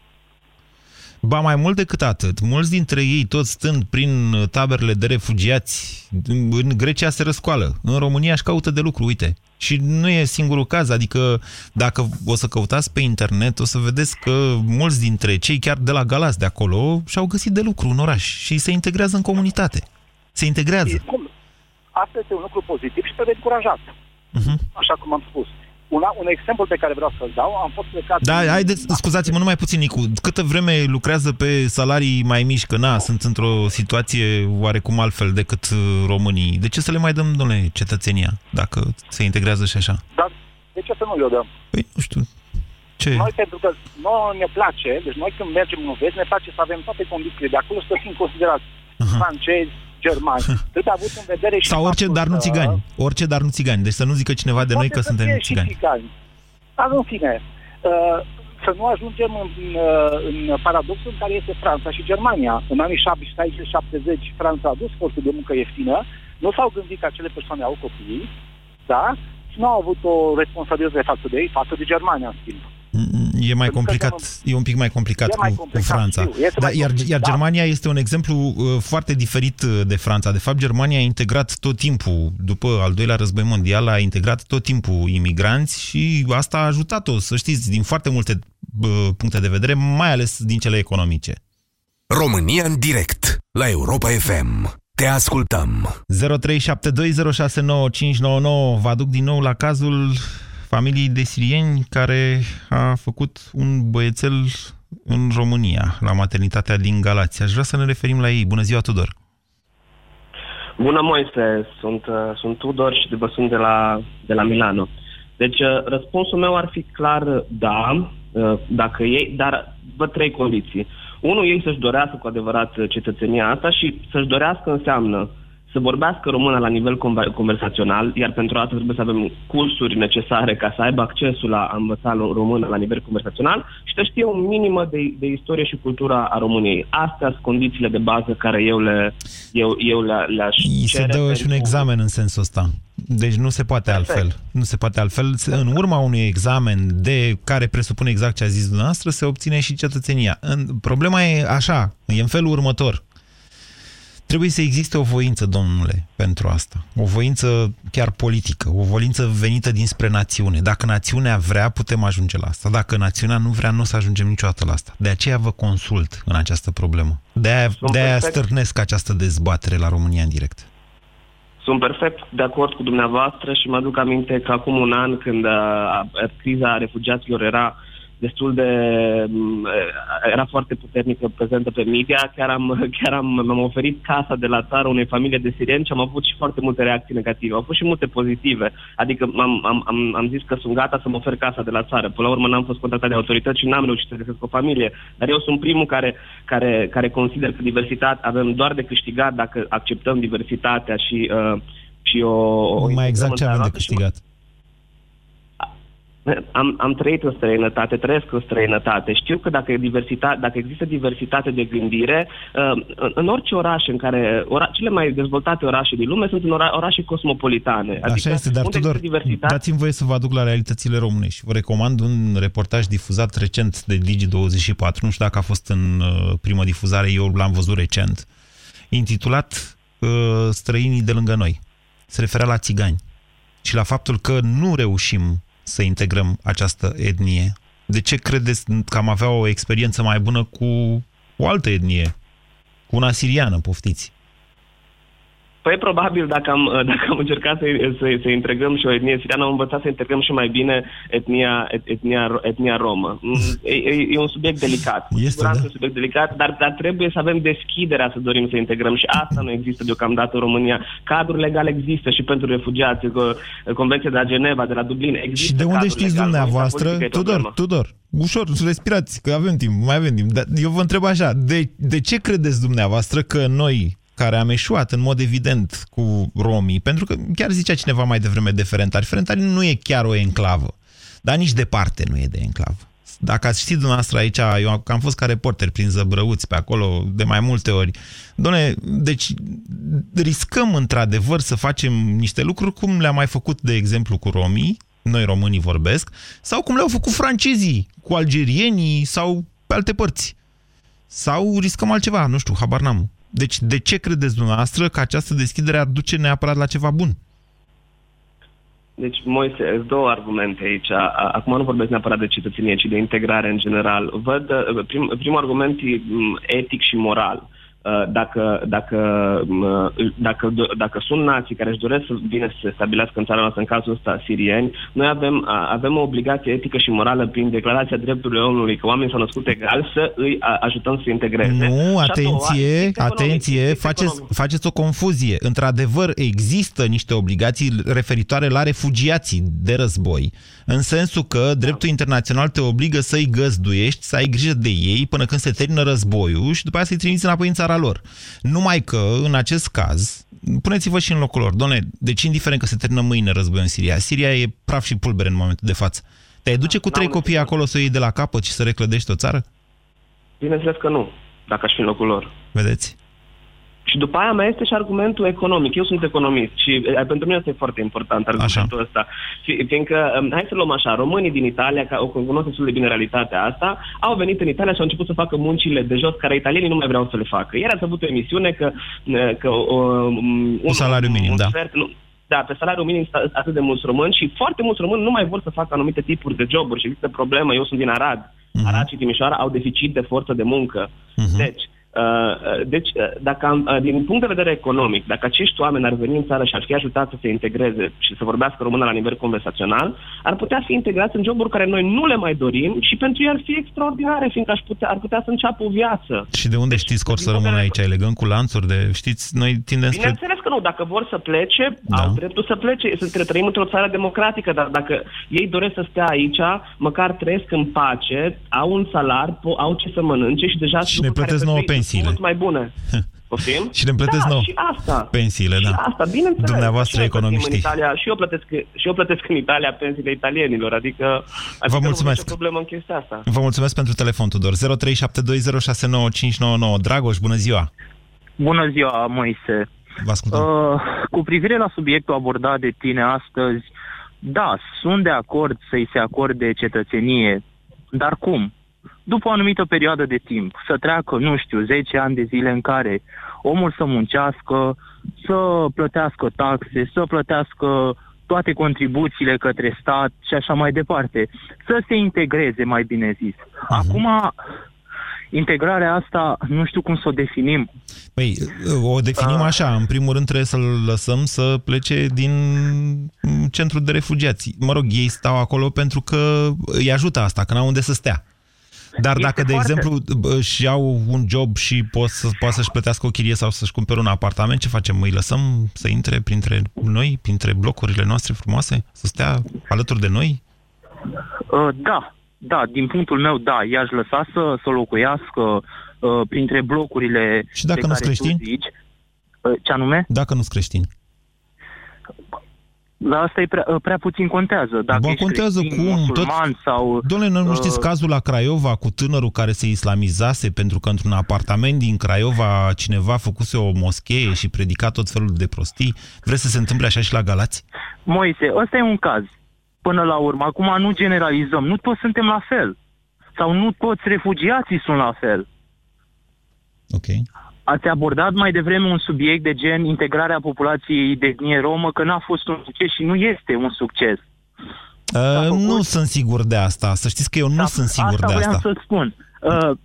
S3: Ba mai mult decât atât, mulți dintre ei, toți stând prin uh, taberele de refugiați, în Grecia se răscoală, în România își caută de lucru, uite. Și nu e singurul caz, adică dacă o să căutați pe internet, o să vedeți că mulți dintre cei chiar de la Galați de acolo și-au găsit de lucru în oraș și se integrează în comunitate. Se integrează.
S18: Cum? Asta este un lucru pozitiv și trebuie încurajat.
S3: Uh-huh.
S18: Așa cum am spus. Una, un exemplu pe care vreau să-l dau, am fost plecat...
S3: Da, haideți, scuzați-mă numai puțin, Nicu. Câtă vreme lucrează pe salarii mai mici, că na, sunt într-o situație oarecum altfel decât uh, românii. De ce să le mai dăm, domnule, cetățenia, dacă se integrează și așa?
S18: Dar de ce să nu le dăm?
S3: Păi, nu știu. Ce?
S18: Noi, pentru că nouă ne place, deci noi când mergem în vest, ne place să avem toate condițiile de acolo și să fim considerați francezi, germani. Trebuie avut în vedere și
S3: Sau orice,
S18: faptul
S3: dar nu
S18: că-
S3: țigani. Orice, dar nu țigani. Deci să nu zică cineva de noi
S18: Poate
S3: că
S18: să
S3: suntem
S18: fie și
S3: țigani.
S18: țigani. Dar în fine, uh, să nu ajungem în, uh, în paradoxul în care este Franța și Germania. În anii 60-70 Franța a dus forțe de muncă ieftină, nu s-au gândit că acele persoane au copii, da? Și nu au avut o responsabilitate față de ei, față de Germania, în schimb.
S3: E mai complicat, e un pic mai complicat,
S18: E mai
S3: cu,
S18: complicat,
S3: cu Franța.
S18: știu, este
S3: da,
S18: mai
S3: iar,
S18: complicat,
S3: iar
S18: da.
S3: Germania este un exemplu uh, foarte diferit uh, de Franța. De fapt, Germania a integrat tot timpul, după al doilea război mondial, a integrat tot timpul imigranți și asta a ajutat-o, să știți, din foarte multe uh, puncte de vedere, mai ales din cele economice.
S13: România în direct la Europa FM. Te ascultăm.
S3: 0372069599 vă aduc din nou la cazul familiei de sirieni care a făcut un băiețel în România, la maternitatea din Galați. Aș vrea să ne referim la ei. Bună ziua, Tudor!
S19: Bună, Moise. Sunt, uh, sunt Tudor și vă sunt de la, de la Milano. Deci, uh, răspunsul meu ar fi clar uh, da, uh, dacă ei, dar văd trei condiții. Unul, ei să-și dorească cu adevărat uh, cetățenia asta și să-și dorească înseamnă să vorbească română la nivel conver- conversațional, iar pentru asta trebuie să avem cursuri necesare ca să aibă accesul la a învăța lo- română la nivel conversațional și să știe un minimă de, de istorie și cultura a României. Astea sunt condițiile de bază care eu le eu, eu le, le-aș
S3: Îi se
S19: cere
S3: dă și un
S19: pentru-
S3: examen în sensul ăsta. Deci nu se poate altfel. Nu se poate altfel. În urma unui examen de care presupune exact ce a zis dumneavoastră, se obține și cetățenia. În, problema e așa, e în felul următor. Trebuie să existe o voință, domnule, pentru asta. O voință chiar politică, o voință venită dinspre națiune. Dacă națiunea vrea, putem ajunge la asta. Dacă națiunea nu vrea, nu o să ajungem niciodată la asta. De aceea vă consult în această problemă. De-aia,
S19: Sunt
S3: de-aia
S19: perfect.
S3: stârnesc această dezbatere la România în direct.
S19: Sunt perfect de acord cu dumneavoastră și mă aduc aminte că acum un an, când uh, criza refugiaților era destul de... m, era foarte puternică prezentă pe media, chiar am, chiar am, mi-am oferit casa de la țară unei familii de sirieni și am avut și foarte multe reacții negative. Au fost și multe pozitive. Adică am, am, am, am zis că sunt gata să mă ofer casa de la țară. Până la urmă n-am fost contactat de autorități și n-am reușit să găsesc o familie. Dar eu sunt primul care, care, care consider că diversitate avem doar de câștigat dacă acceptăm diversitatea și, uh, și o... o
S3: Mai exact ce avem de
S19: integrăm în
S3: câștigat.
S19: Am, am trăit în străinătate, trăiesc în străinătate. Știu că dacă, e diversitate, dacă există diversitate de gândire, uh, în, în orice oraș în care... Ora, cele mai dezvoltate orașe din lume sunt în ora, orașe cosmopolitane. Adică
S3: Așa este, dar
S19: unde
S3: Tudor,
S19: există diversitate,
S3: dați-mi voie să vă aduc la realitățile românești. Vă recomand un reportaj difuzat recent de Digi24, nu știu dacă a fost în uh, primă difuzare, eu l-am văzut recent, intitulat uh, Străinii de lângă noi. Se referea la țigani și la faptul că nu reușim să integrăm această etnie. De ce credeți că am avea o experiență mai bună cu o altă etnie? Cu una siriană, poftiți.
S19: Păi probabil dacă am, dacă am încercat să, să, să integrăm și o etnie siriană, am învățat să integrăm și mai bine etnia, et, etnia, etnia romă. Mm, E, e, e un subiect delicat. Cu
S3: Este,
S19: siguranță
S3: da.
S19: e un subiect delicat, dar, dar trebuie să avem deschiderea să dorim să integrăm și asta nu există deocamdată în România. Cadrul legal există și pentru refugiați, că Convenția de la Geneva, de la Dublin, există
S3: Și de unde
S19: cadrul
S3: știți
S19: legal,
S3: dumneavoastră,
S19: voința politică e
S3: Tudor,
S19: problema.
S3: Tudor, ușor, respirați, că avem timp, mai avem timp. Dar eu vă întreb așa, de, de ce credeți dumneavoastră că noi, care am eșuat în mod evident cu romii, pentru că chiar zicea cineva mai devreme de Ferentari, Ferentari nu e chiar o enclavă, dar nici departe nu e de enclavă. Dacă ați ști dumneavoastră aici, eu am fost ca reporter prin Zăbrăuți pe acolo de mai multe ori. Doamne, deci riscăm într-adevăr să facem niște lucruri cum le-am mai făcut, de exemplu, cu romii, noi românii vorbesc, sau cum le-au făcut francezii, cu algerienii sau pe alte părți. Sau riscăm altceva, nu știu, habar n-am. Deci de ce credeți dumneavoastră că această deschidere ar duce neapărat la ceva bun?
S19: Deci, Moise, sunt două argumente aici. A- Acum nu vorbesc neapărat de cetățenie, ci de integrare în general. Văd, uh, prim, primul argument e m, etic și moral. Uh, Dacă, dacă, m, dacă, dacă sunt nații care își doresc să vină să se stabilească în țara noastră, în cazul ăsta sirieni, noi avem, a- avem o obligație etică și morală prin Declarația Drepturilor Omului, că oamenii s-au născut egal, să îi a- ajutăm să se integreze.
S3: Nu,
S19: Și a doua,
S3: atenție,
S19: strict economic,
S3: atenție,
S19: strict
S3: faceți,
S19: economic.
S3: faceți o confuzie. Într-adevăr, există niște obligații referitoare la refugiații de război, în sensul că dreptul internațional te obligă să-i găzduiești, să ai grijă de ei până când se termină războiul și după aceea să-i trimiți înapoi în țara lor. Numai că, în acest caz, puneți-vă și în locul lor. Doamne, deci indiferent că se termină mâine războiul în Siria, Siria e praf și pulbere în momentul de față. Te duce cu trei copii acolo să o iei de la capăt și să reclădești o țară?
S19: Bineînțeles că nu, dacă aș fi în locul lor.
S3: Vedeți?
S19: Și după aia mai este și argumentul economic. Eu sunt economist și e, pentru mine este foarte important argumentul așa. ăsta. Fi, fiindcă, um, hai să luăm așa, românii din Italia, care o cunosc destul de bine realitatea asta, au venit în Italia și au început să facă muncile de jos care italienii nu mai vreau să le facă. Ieri ați avut o emisiune că, că um, un,
S3: un salariu minim, un da. Sfert,
S19: nu, da, pe salariu minim atât de mulți români și foarte mulți români nu mai vor să facă anumite tipuri de joburi și există problemă. Eu sunt din Arad. Uh-huh. Arad și Timișoara au deficit de forță de muncă. Uh-huh. Deci, Uh, uh, deci, uh, dacă am, din punct de vedere economic, dacă acești oameni ar veni în țară și ar fi ajutați să se integreze și să vorbească română la nivel conversațional, ar putea fi integrați în joburi care noi nu le mai dorim și pentru ei ar fi extraordinare, fiindcă ar putea, ar putea să înceapă o viață.
S3: Și de unde deci, știți că or să rămână aici? Legăm cu lanțuri de... Știți, noi tindem
S19: spre... Bineînțeles că nu. Dacă vor să plece, da. au dreptul să plece. Să trăim într-o țară democratică, dar dacă ei doresc să stea aici, măcar trăiesc în pace, au un salar, au ce să mănânce și deja...
S3: Și ne plătesc nouă pensii pensiile.
S19: Mult mai bune.
S3: Poftim? și ne plătesc
S19: da,
S3: nou
S19: și asta.
S3: pensiile, da.
S19: Și asta, bineînțeles.
S3: Dumneavoastră
S19: și
S3: economiștii.
S19: În Italia, și, eu plătesc, și eu plătesc în Italia pensiile italienilor, adică, adică
S3: Vă mulțumesc.
S19: nu problemă în chestia asta.
S3: Vă mulțumesc pentru telefon, Tudor. 0372069599. Dragoș, bună ziua!
S20: Bună ziua, Moise!
S3: Vă ascultăm. Uh,
S20: cu privire la subiectul abordat de tine astăzi, da, sunt de acord să-i se acorde cetățenie, dar cum? După o anumită perioadă de timp, să treacă, nu știu, 10 ani de zile în care omul să muncească, să plătească taxe, să plătească toate contribuțiile către stat și așa mai departe, să se integreze, mai bine zis. Uh-huh. Acum, integrarea asta, nu știu cum să o definim.
S3: Păi, o definim uh. așa. În primul rând trebuie să-l lăsăm să plece din centrul de refugiați. Mă rog, ei stau acolo pentru că îi ajută asta, că n-au unde să stea. Dar dacă, de foarte... exemplu, își iau un job și pot să, poate să-și plătească o chirie sau să-și cumpere un apartament, ce facem? Îi lăsăm să intre printre noi, printre blocurile noastre frumoase? Să stea alături de noi?
S20: Uh, da, da, din punctul meu, da, i-aș lăsa să, să locuiască uh, printre blocurile
S3: Și dacă nu-s creștini?
S20: Zici, uh, ce anume?
S3: Dacă nu-s creștini.
S20: La asta e prea, prea puțin contează. Dacă
S3: Bă, contează
S20: creștin,
S3: cum?
S20: Tot... sau...
S3: Doamne, nu uh... știți cazul la Craiova cu tânărul care se islamizase pentru că într-un apartament din Craiova cineva făcuse o moschee și predica tot felul de prostii? Vreți să se întâmple așa și la Galați?
S20: Moise, ăsta e un caz. Până la urmă, acum nu generalizăm. Nu toți suntem la fel. Sau nu toți refugiații sunt la fel.
S3: Ok.
S20: Ați abordat mai devreme un subiect de gen integrarea populației de etnie romă, că n-a fost un succes și nu este un succes.
S3: Uh, făcut... Nu sunt sigur de asta. Să știți că eu nu da, sunt sigur
S20: asta
S3: de
S20: asta. Asta să spun. Uh,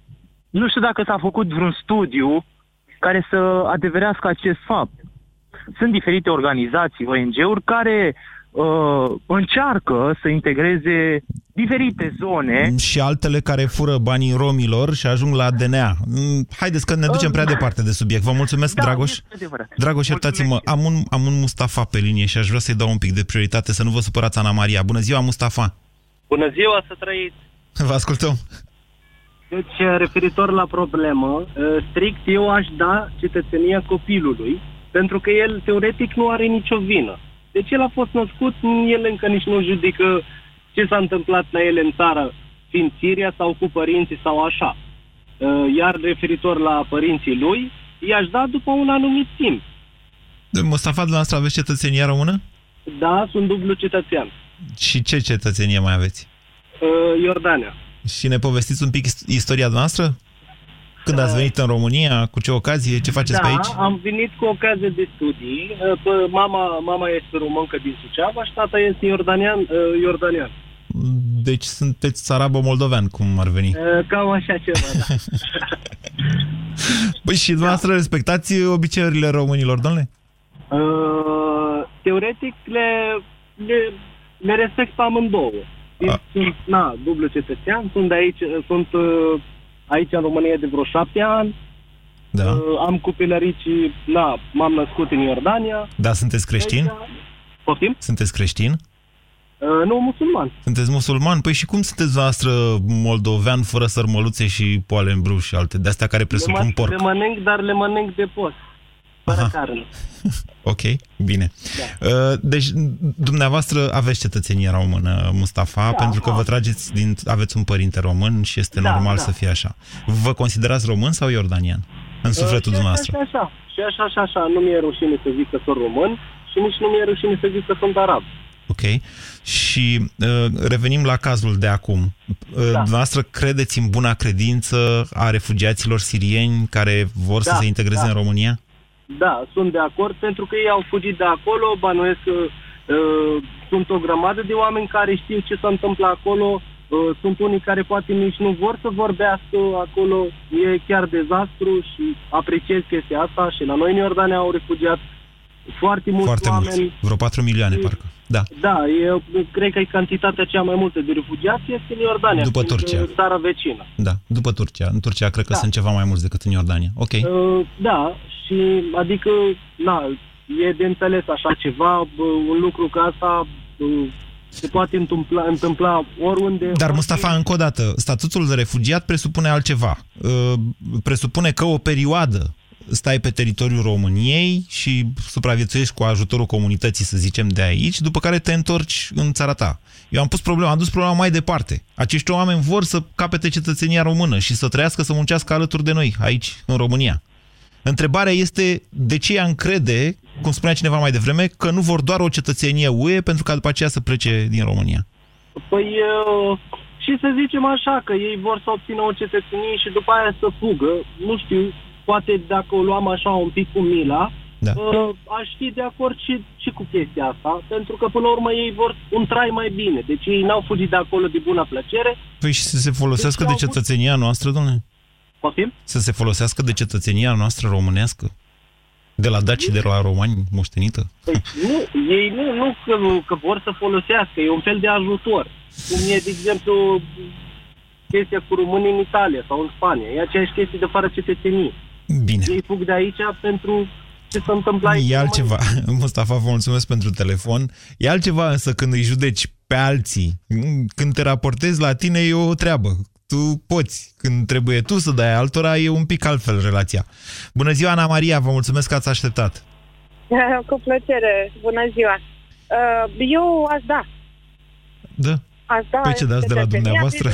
S20: nu știu dacă s-a făcut vreun studiu care să adeverească acest fapt. Sunt diferite organizații, ONG-uri, care uh, încearcă să integreze diferite zone.
S3: Și altele care fură banii romilor și ajung la DNA. Mm, haideți că ne ducem prea departe de subiect. Vă mulțumesc, da, Dragoș. Dragoș, iertați-mă, am un, am un Mustafa pe linie și aș vrea să-i dau un pic de prioritate, să nu vă supărați, Ana Maria. Bună ziua, Mustafa!
S21: Bună ziua, să trăiți!
S3: Vă ascultăm!
S21: Deci, referitor la problemă, strict eu aș da cetățenia copilului, pentru că el, teoretic, nu are nicio vină. Deci el a fost născut, el încă nici nu judecă ce s-a întâmplat la el în țară, fiind Siria sau cu părinții sau așa. Uh, iar referitor la părinții lui, i-aș da după un anumit timp.
S3: Mustafa, dumneavoastră aveți cetățenia română?
S21: Da, sunt dublu cetățean.
S3: Și ce cetățenie mai aveți?
S21: Uh, Iordania.
S3: Și ne povestiți un pic istoria noastră? Când ați venit în România? Cu ce ocazie? Ce faceți
S21: da,
S3: pe aici?
S21: am venit cu ocazie de studii. Uh, mama, mama este româncă din Suceava și tata este iordanian. Uh, iordanian.
S3: Deci sunteți arabo-moldovean, cum ar veni.
S21: Uh, cam așa ceva, da.
S3: păi și dumneavoastră da. respectați obiceiurile românilor, domnule?
S21: Uh, teoretic le, le, le respect pe amândouă. Sunt, na, dublu cetățean, sunt de aici, sunt uh, aici în România de vreo șapte ani.
S3: Da. Uh,
S21: am copilărit și, na, m-am născut în Iordania.
S3: Da, sunteți creștin?
S21: Poftim?
S3: Sunteți creștin?
S21: Uh, nu, musulman.
S3: Sunteți musulman? Păi și cum sunteți voastră moldovean fără sărmăluțe și poale în bruș și alte de-astea care presupun le porc?
S21: Le mănânc, dar le mănânc de post. Fără carne.
S3: ok, bine. Da. Uh, deci, dumneavoastră aveți cetățenie română, Mustafa, da, pentru că da. vă trageți din, aveți un părinte român și este da, normal da. să fie așa. Vă considerați român sau iordanian? În sufletul uh, dumneavoastră.
S21: Așa, și și așa și așa. Nu mi-e rușine să zic că sunt român și nici nu mi-e rușine să zic că sunt arab.
S3: Ok. Și uh, revenim la cazul de acum. Uh, da. Noastră credeți în buna credință a refugiaților sirieni care vor da, să se integreze
S21: da.
S3: în România?
S21: Da, sunt de acord pentru că ei au fugit de acolo, bănuiesc că uh, sunt o grămadă de oameni care știu ce se întâmplă acolo, uh, sunt unii care poate nici nu vor să vorbească acolo, e chiar dezastru și apreciez chestia asta și la noi în Iordania au refugiat foarte mulți
S3: Foarte
S21: oameni.
S3: mulți. Vreo 4 milioane, parcă. Da.
S21: Da, eu cred că e cantitatea cea mai multă de refugiați este în Iordania.
S3: După
S21: fiind,
S3: Turcia.
S21: uh, Țara vecină.
S3: Da, după Turcia. În Turcia cred că
S21: Da.
S3: sunt ceva mai mulți decât în Iordania. Ok.
S21: Uh, da, și adică, na, e de înțeles așa ceva, bă, un lucru ca asta bă, se poate întâmpla, întâmpla oriunde.
S3: Dar, Mustafa, încă o dată, statutul de refugiat presupune altceva. Uh, Presupune că o perioadă stai pe teritoriul României și supraviețuiești cu ajutorul comunității, să zicem, de aici, după care te întorci în țara ta. Eu am pus problema, am dus problema mai departe. Acești oameni vor să capete cetățenia română și să trăiască, să muncească alături de noi, aici, în România. Întrebarea este de ce ea încrede, cum spunea cineva mai devreme, că nu vor doar o cetățenie UE pentru ca după aceea să plece din România.
S21: Păi, uh, și să zicem așa, că ei vor să obțină o cetățenie și după aia să fugă. Nu știu, poate dacă o luam așa un pic cu mila,
S3: Da.
S21: uh, aș fi de acord și, și cu chestia asta, pentru că până la urmă ei vor un trai mai bine. Deci ei n-au fugit de acolo de bună plăcere.
S3: Păi și să se folosească
S21: Deci
S3: de
S21: au avut-
S3: cetățenia noastră, domnule?
S21: Poftim?
S3: Să se folosească de cetățenia noastră românească? De la daci de la romani moștenită?
S21: Păi nu, ei nu, nu că, că vor să folosească, e un fel de ajutor. Cum e, de exemplu, chestia cu românii în Italia sau în Spania. E aceeași chestie de fără cetățenie.
S3: Bine.
S21: Ei fug de aici pentru ce se întâmplă aici.
S3: E
S21: în
S3: altceva. Mustafa, vă mulțumesc pentru telefon. E altceva însă când îi judeci pe alții. Când te raportezi la tine e o treabă. Tu poți. Când trebuie tu să dai altora, e un pic altfel relația. Bună ziua, Ana Maria, vă mulțumesc că ați așteptat.
S22: Cu plăcere. Bună ziua. Uh, Eu aș da.
S3: Da.
S22: Aș da
S3: Păi ce dați de la
S22: cetățenia
S3: dumneavoastră?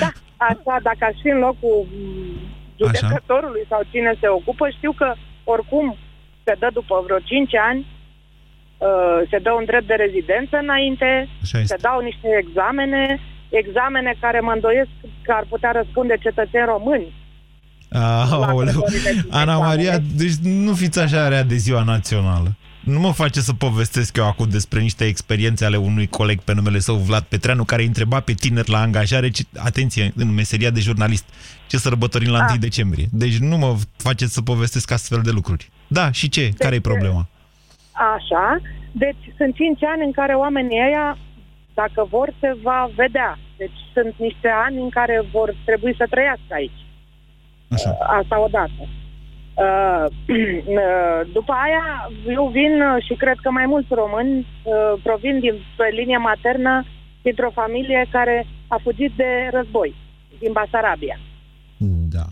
S22: Da, așa, dacă aș fi în locul mm, judecătorului sau cine se ocupă, știu că oricum se dă după vreo 5 ani, uh, se dă un drept de rezidență înainte,
S3: Așa este.
S22: se dau niște examene, examene care mă îndoiesc că ar putea răspunde cetățeni români.
S3: Aoleu. Ana Maria, deci nu fiți așa rea de ziua națională. Nu mă face să povestesc eu acum despre niște experiențe ale unui coleg pe numele său Vlad Petreanu, care îi întreba pe tineri la angajare, ce, atenție, în meseria de jurnalist, ce sărbătorim la 1 decembrie. Deci nu mă faceți să povestesc astfel de lucruri. Da, și ce? Care e problema?
S22: Așa, deci sunt 5 ani în care oamenii ăia, dacă vor, se va vedea. Deci sunt niște ani în care vor trebui să trăiască aici.
S3: Așa.
S22: Asta odată. Uh, După aia, eu vin uh, și cred că mai mulți români uh, provin din pe linie maternă dintr-o familie care a fugit de război din Basarabia.
S3: Da.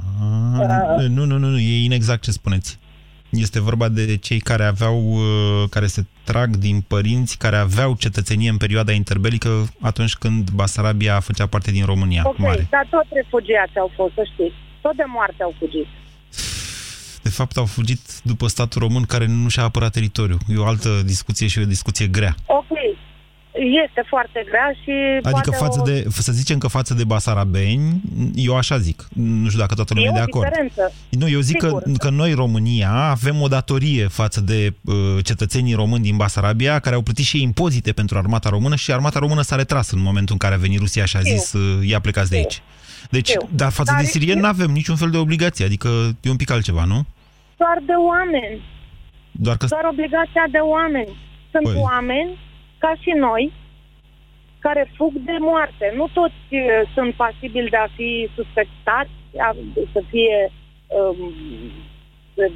S3: Nu, nu, nu, nu, e inexact ce spuneți. Este vorba de cei care aveau, uh, care se trag din părinți care aveau cetățenie în perioada interbelică atunci când Basarabia făcea parte din România
S22: Ok,
S3: mare.
S22: dar tot refugiați au fost, să știți. Tot de moarte au fugit.
S3: De fapt, au fugit după statul român care nu și-a apărat teritoriul. E o altă discuție și o discuție grea.
S22: Ok, este foarte grea și
S3: Adică
S22: poate
S3: față
S22: o...
S3: de, să zicem că față de basarabeni, eu așa zic. Nu știu dacă toată lumea
S22: e
S3: e de
S22: o
S3: acord.
S22: diferență.
S3: Nu, eu zic că,
S22: Sigur.
S3: că noi, România, avem o datorie față de uh, cetățenii români din Basarabia, care au plătit și ei impozite pentru armata română și armata română s-a retras în momentul în care a venit Rusia și a zis, uh, ia plecați de aici. Deci,
S22: Știu.
S3: dar față
S22: Dar
S3: de sirieni nu avem niciun fel de obligație, adică e un pic altceva, nu?
S22: Doar de oameni.
S3: Doar că...
S22: Doar obligația de oameni. Sunt
S3: Păi.
S22: oameni, ca și noi, care fug de moarte. Nu toți uh, sunt pasibili de a fi suspectați, a, să fie um, uh,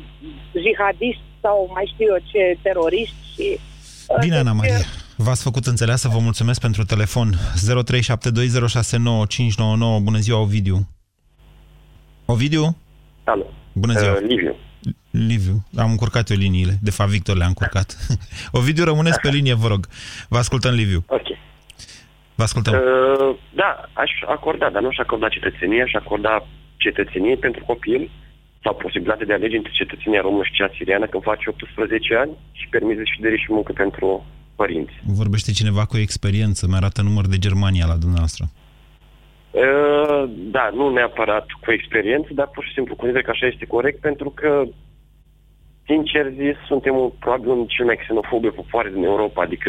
S22: jihadiști sau mai știu eu ce, teroriști și... uh,
S3: Bine, Ana
S22: deci,
S3: Maria. V-ați făcut înțeleasă, vă mulțumesc pentru telefon. 0372069599. Bună ziua, Ovidiu. Ovidiu?
S23: Alo.
S3: Bună ziua.
S23: Uh, Liviu.
S3: Liviu. Am încurcat eu liniile. De fapt, Victor le-a încurcat. Ovidiu, rămâneți pe linie, vă rog. Vă ascultăm, Liviu.
S23: Ok.
S3: Vă ascultăm.
S23: Uh, da, aș acorda, dar nu aș acorda cetățenie, aș acorda cetățenie pentru copil sau posibilitatea de a alege între cetățenia română și cea siriană când faci 18 ani și permis de ședere și muncă pentru părinți.
S3: Vorbește cineva cu o experiență, mi arată număr de Germania la dumneavoastră.
S23: Uh, da, nu neapărat cu experiență, dar pur și simplu consider că așa este corect, pentru că, sincer zis, suntem un, probabil unul cel mai xenofobe popoare din Europa, adică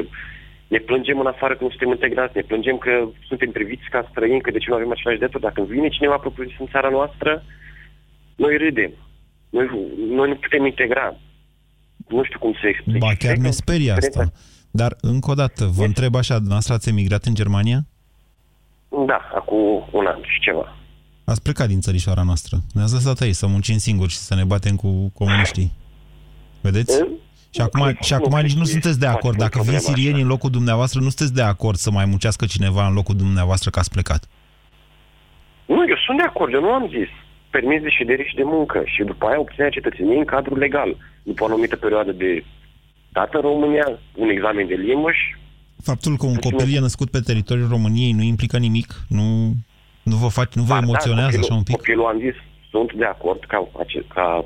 S23: ne plângem în afară că nu suntem integrați, ne plângem că suntem priviți ca străini, că de ce nu avem același drepturi. Dacă vine cineva propriu în țara noastră, noi râdem. Noi, noi nu putem integra. Nu știu cum să explic.
S3: Ba, chiar ne sperie asta. Dar, încă o dată, vă deci... întreb așa, dumneavoastră ați emigrat în Germania?
S23: Da, acum un an și ceva.
S3: Ați plecat din țărișoara noastră. Ne-ați lăsat aici să muncim singuri și să ne batem cu comuniștii. Vedeți? E? Și acum, și acum nici nu sunteți de acord. Dacă vin sirieni în locul dumneavoastră, nu sunteți de acord să mai muncească cineva în locul dumneavoastră că ați plecat.
S23: Nu, eu sunt de acord, eu nu am zis. Permis de ședere și de muncă și după aia obținerea cetățeniei în cadrul legal. După o anumită perioadă de dată în România, un examen de limbăș și
S3: Faptul că un copil e născut pe teritoriul României nu implică nimic? Nu, nu vă, fac, nu vă da, emoționează da, copilul, așa un pic?
S23: Copilul, am zis, sunt de acord ca, ca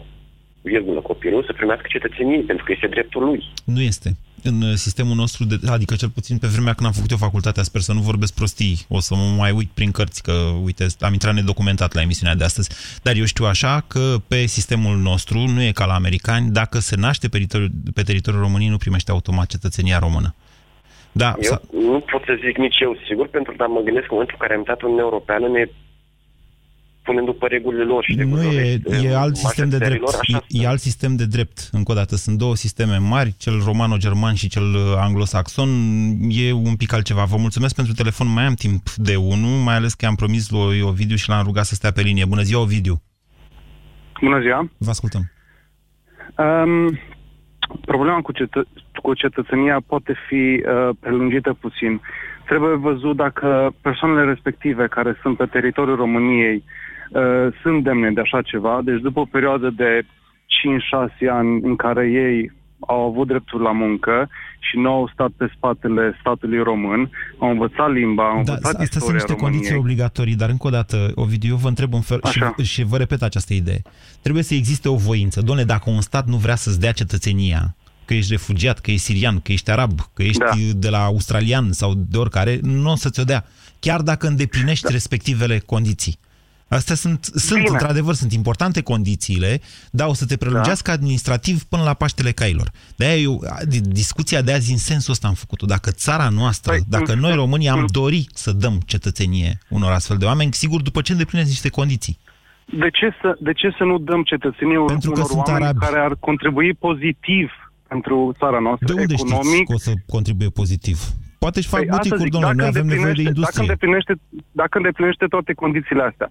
S23: virgulă, copilul să primească cetățenie, pentru că este dreptul lui.
S3: Nu este. În uh, sistemul nostru, de, adică cel puțin pe vremea când am făcut eu facultatea, sper să nu vorbesc prostii, o să mă mai uit prin cărți, că, uite, am intrat nedocumentat la emisiunea de astăzi, dar eu știu așa că pe sistemul nostru nu e ca la americani, dacă se naște pe teritoriul, pe teritoriul României, nu primește automat cetățenia română. Da,
S23: eu nu pot să zic nici eu sigur, pentru că mă gândesc că în momentul în care am intrat în Europeană ne punem după regulile lor. Și
S3: nu e, e alt sistem de drept. Lor, e, e alt sistem de drept. Încă o dată, sunt două sisteme mari, cel romano-german și cel anglosaxon. E un pic altceva. Vă mulțumesc pentru telefon. Mai am timp de unul, mai ales că am promis lui Ovidiu și l-am rugat să stea pe linie. Bună ziua, Ovidiu!
S24: Bună ziua!
S3: Vă ascultăm.
S24: Um, problema cu, cetă- cu cetățenia poate fi uh, prelungită puțin. Trebuie văzut dacă persoanele respective care sunt pe teritoriul României uh, sunt demne de așa ceva. Deci după o perioadă de 5-6 ani în care ei au avut dreptul la muncă și nu au stat pe spatele statului român, au învățat limba, au da, învățat da,
S3: Astea sunt niște
S24: României.
S3: condiții obligatorii, dar încă o dată, Ovidiu, eu vă întreb un fel și, și vă repet această idee. Trebuie să existe o voință. Doamne, dacă un stat nu vrea să-ți dea cetățenia, că ești refugiat, că ești sirian, că ești arab, că ești da. de la australian sau de oricare, nu o să-ți o dea. Chiar dacă îndeplinești da. respectivele condiții. Astea sunt, sunt într-adevăr, sunt importante condițiile, dar o să te prelungească da. administrativ până la Paștele Cailor. De-aia eu, discuția de azi în sensul ăsta am făcut-o. Dacă țara noastră, păi, dacă noi România am dori să dăm cetățenie unor astfel de oameni, sigur, după ce îndeplinesc niște condiții.
S24: De ce să, de ce să nu dăm cetățenie Pentru unor oameni arabi. care ar contribui pozitiv pentru țara noastră
S3: De unde
S24: economic?
S3: știți că o să contribuie poziv? Poate și fac păi buticuri, domnule, noi avem nevoie de industrie.
S24: Dacă îndeplinește, dacă îndeplinește toate condițiile astea,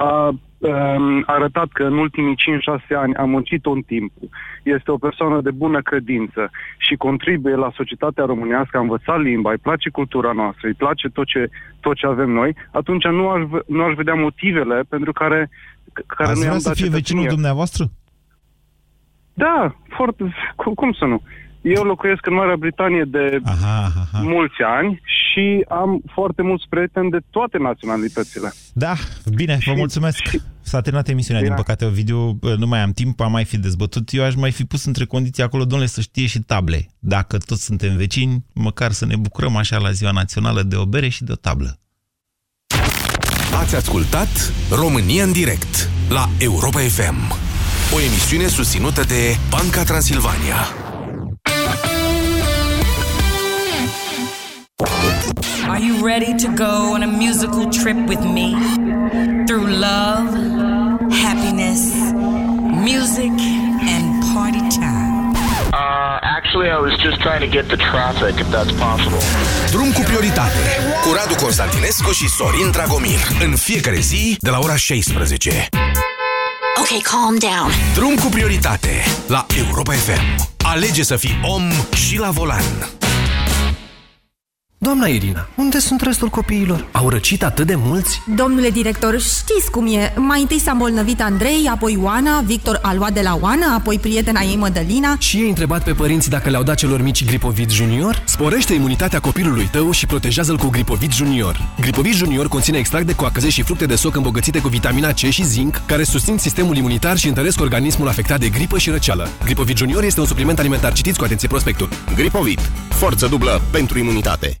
S24: a um, arătat că în ultimii 5-6 ani a muncit un timp, este o persoană de bună credință și contribuie la societatea românească, a învățat limba, îi place cultura noastră, îi place tot ce, tot ce avem noi, atunci nu aș, nu aș vedea motivele pentru care, care
S3: Ați
S24: nu
S3: vrea să fie vecinul dumneavoastră?
S24: Da, foarte, cum, cum să nu? Eu locuiesc în Marea Britanie de aha, aha. mulți ani și am foarte mulți prieteni de toate naționalitățile.
S3: Da, bine, vă mulțumesc. Și... S-a terminat emisiunea, bine. din păcate, Ovidiu, nu mai am timp, am mai fi dezbătut. Eu aș mai fi pus între condiții acolo, domnule, să știe și table. Dacă toți suntem vecini, măcar să ne bucurăm așa la ziua națională de o bere și de o tablă.
S13: Ați ascultat România în direct la Europa FM, o emisiune susținută de Banca Transilvania.
S25: Are you ready to go on a musical trip with me? Through love, happiness, music, and party time.
S26: Uh, actually, I was just trying to get the traffic, if that's possible.
S13: Drum cu prioritate, cu Radu Constantinescu și Sorin Dragomir. În fiecare zi, de la ora 16.
S11: Ok, calm down.
S13: Drum cu prioritate, la Europa FM. Alege să fii om și la volan.
S27: Doamna Irina, unde sunt restul copiilor? Au răcit atât de mulți?
S28: Domnule director, știți cum e. Mai întâi s-a îmbolnăvit Andrei, apoi Oana, Victor a luat de la Oana, apoi prietena ei Mădălina.
S27: Și ei întrebat pe părinți dacă le-au dat celor mici Gripovit Junior? Sporește imunitatea copilului tău și protejează-l cu Gripovit Junior. Gripovit Junior conține extract de coacăze și fructe de soc îmbogățite cu vitamina C și zinc, care susțin sistemul imunitar și întăresc organismul afectat de gripă și răceală. Gripovit Junior este un supliment alimentar. Citiți cu atenție prospectul.
S29: Gripovit. Forță dublă pentru imunitate.